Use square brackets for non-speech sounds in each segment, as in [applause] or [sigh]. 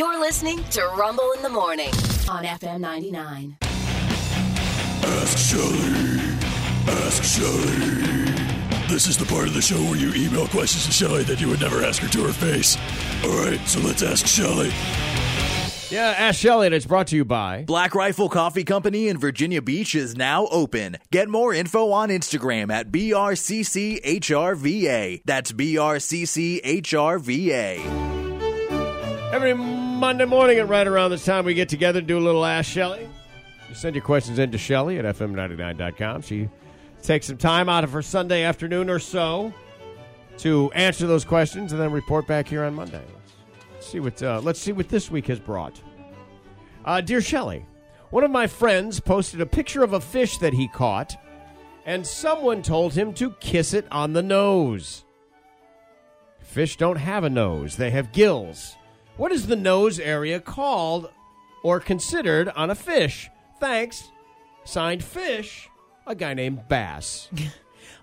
You're listening to Rumble in the Morning on FM 99. Ask Shelly. Ask Shelly. This is the part of the show where you email questions to Shelly that you would never ask her to her face. All right, so let's ask Shelly. Yeah, Ask Shelly, and it's brought to you by. Black Rifle Coffee Company in Virginia Beach is now open. Get more info on Instagram at BRCCHRVA. That's BRCCHRVA. Every Monday morning at right around this time, we get together and do a little Ask Shelly. You send your questions in to Shelly at FM99.com. She takes some time out of her Sunday afternoon or so to answer those questions and then report back here on Monday. Let's see what, uh, let's see what this week has brought. Uh, dear Shelly, one of my friends posted a picture of a fish that he caught, and someone told him to kiss it on the nose. Fish don't have a nose, they have gills. What is the nose area called or considered on a fish? Thanks. Signed Fish, a guy named Bass. [laughs]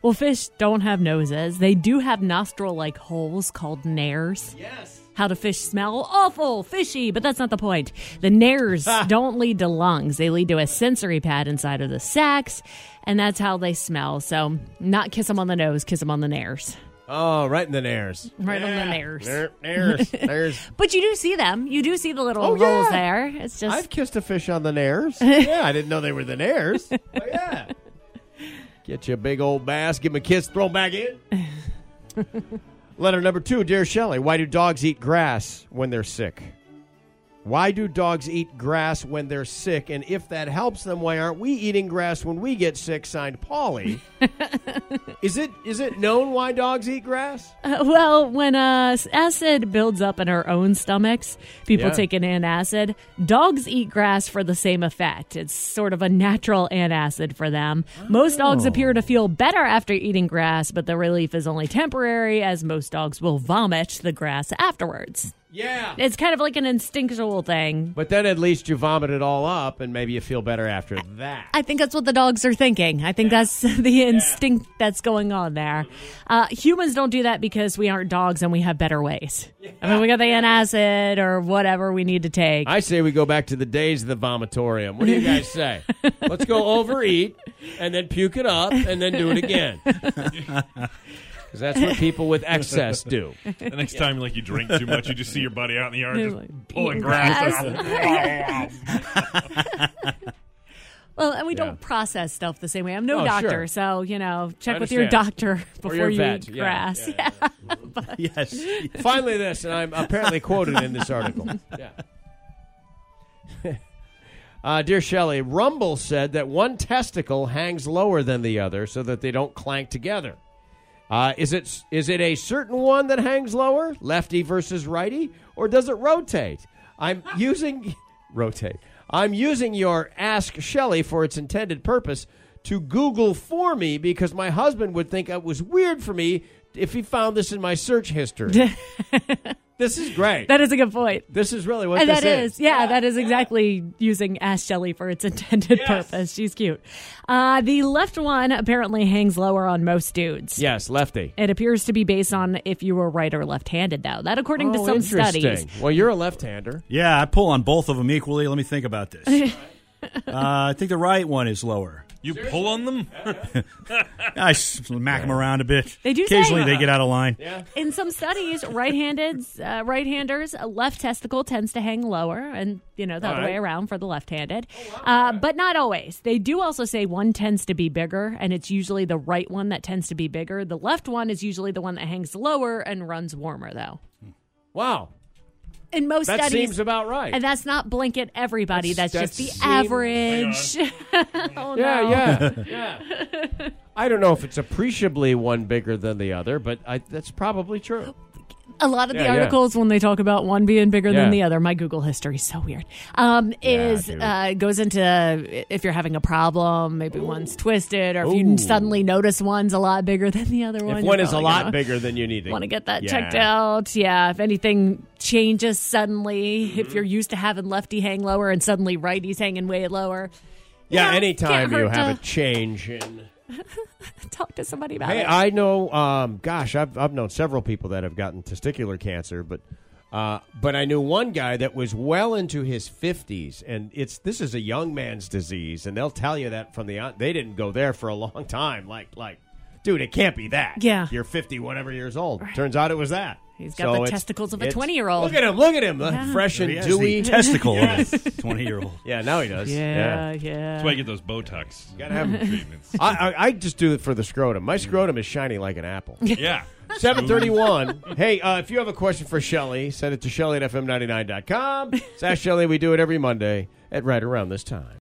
Well, fish don't have noses. They do have nostril like holes called nares. Yes. How do fish smell? Awful, fishy, but that's not the point. The nares [laughs] don't lead to lungs. They lead to a sensory pad inside of the sacs, and that's how they smell. So, not kiss them on the nose, kiss them on the nares. Oh, right in the nares. Right on the nares. There- Nares. [laughs] Nares. But you do see them. You do see the little Oh, holes yeah. there. It's just I've kissed a fish on the nares. [laughs] yeah, I didn't know they were the nares. [laughs] Oh, yeah. Get you a big old bass, give him a kiss, throw him back in. Letter number two, dear Shelley, why do dogs eat grass when they're sick? Why do dogs eat grass when they're sick? And if that helps them, why aren't we eating grass when we get sick? Signed Polly. [laughs] is it is it known why dogs eat grass? Uh, well, when uh, acid builds up in our own stomachs, people Yeah. take an antacid. Dogs eat grass for the same effect. It's sort of a natural antacid for them. Most dogs Oh. appear to feel better after eating grass, but the relief is only temporary, as most dogs will vomit the grass afterwards. Yeah. It's kind of like an instinctual thing. But then at least you vomit it all up and maybe you feel better after that. I think that's what the dogs are thinking. I think that's [laughs] the instinct that's going on there. Uh, humans don't do that because we aren't dogs and we have better ways. I mean, we got the antacid or whatever we need to take. I say we go back to the days of the vomitorium. What do you guys say? Let's go overeat and then puke it up and then do it again. [laughs] Because that's what people with excess do. The next time, like you drink too much, you just see your buddy out in the yard He's just like, pulling grass. [laughs] well, and we Yeah. don't process stuff the same way. I'm no Oh, doctor, sure. so you know, check with your doctor before your you vet. eat Yeah, grass. yeah, [laughs] [laughs] yes. Finally, this, and I'm apparently quoted in this article. Yeah. Uh, dear Shelley, Rumble said that one testicle hangs lower than the other so that they don't clank together. Uh, is it is it a certain one that hangs lower, lefty versus righty, or does it rotate? I'm [laughs] using rotate. I'm using your Ask Shelley for its intended purpose to Google for me because my husband would think it was weird for me if he found this in my search history. [laughs] this is great. That is a good point. this is really what And this that is, yeah, that is exactly using Ask Shelly for its [laughs] intended purpose. She's cute. Uh, the left one apparently hangs lower on most dudes. Yes, lefty. It appears to be based on if you were right or left handed, though. That, according to Oh, some interesting. studies. Well, you're a left-hander. Yeah, I pull on both of them equally. Let me think about this. [laughs] uh, I think the right one is lower. You pull on them? [laughs] I smack them around a bit. They do say- Occasionally they get out of line. In some studies, right-handed, uh, right-handers, a left testicle tends to hang lower, and you know the All other right. way around for the left-handed. uh, but not always. They do also say one tends to be bigger, and it's usually the right one that tends to be bigger. The left one is usually the one that hangs lower and runs warmer, though. Wow, In most that studies, seems about right. and that's not blanket everybody. That's, That's- just the average. [laughs] oh, yeah, no. yeah, [laughs] yeah. I don't know if it's appreciably one bigger than the other, but I, that's probably true. A lot of Yeah, the yeah. articles when they talk about one being bigger Yeah. than the other my google history is so weird um, is uh, goes into if you're having a problem maybe one's twisted or if Ooh. you suddenly notice one's a lot bigger than the other one If one is a lot bigger than you need to want to get that Yeah. checked out yeah if anything changes suddenly Mm-hmm. if you're used to having lefty hang lower and suddenly righty's hanging way lower Yeah, Yeah, anytime you have to- a change in. [laughs] talk to somebody about Hey, it I know. Um, gosh, I've I've known several people that have gotten testicular cancer, but Uh, but I knew one guy that was well into his 50s, and it's this is a young man's disease, and they'll tell you that from the. They didn't go there for a long [laughs] time. Like, like, dude, it can't be that. Yeah. you're 50, whatever years old. Turns out it was that. He's got the testicles of a 20-year-old. Look at him! Look at him! Yeah. Fresh and dewy. the [laughs] testicle of a 20 year old. [laughs] yeah, now he does. Yeah, yeah. That's why you get those Botox You Gotta have 'em. treatments. I, I, I just do it for the scrotum. My scrotum is shiny like an apple. yeah. [laughs] 731. hey, uh, if you have a question for Shelly, send it to Shelly at FM99.com. It's Ask Shelly. We do it every Monday at right around this time.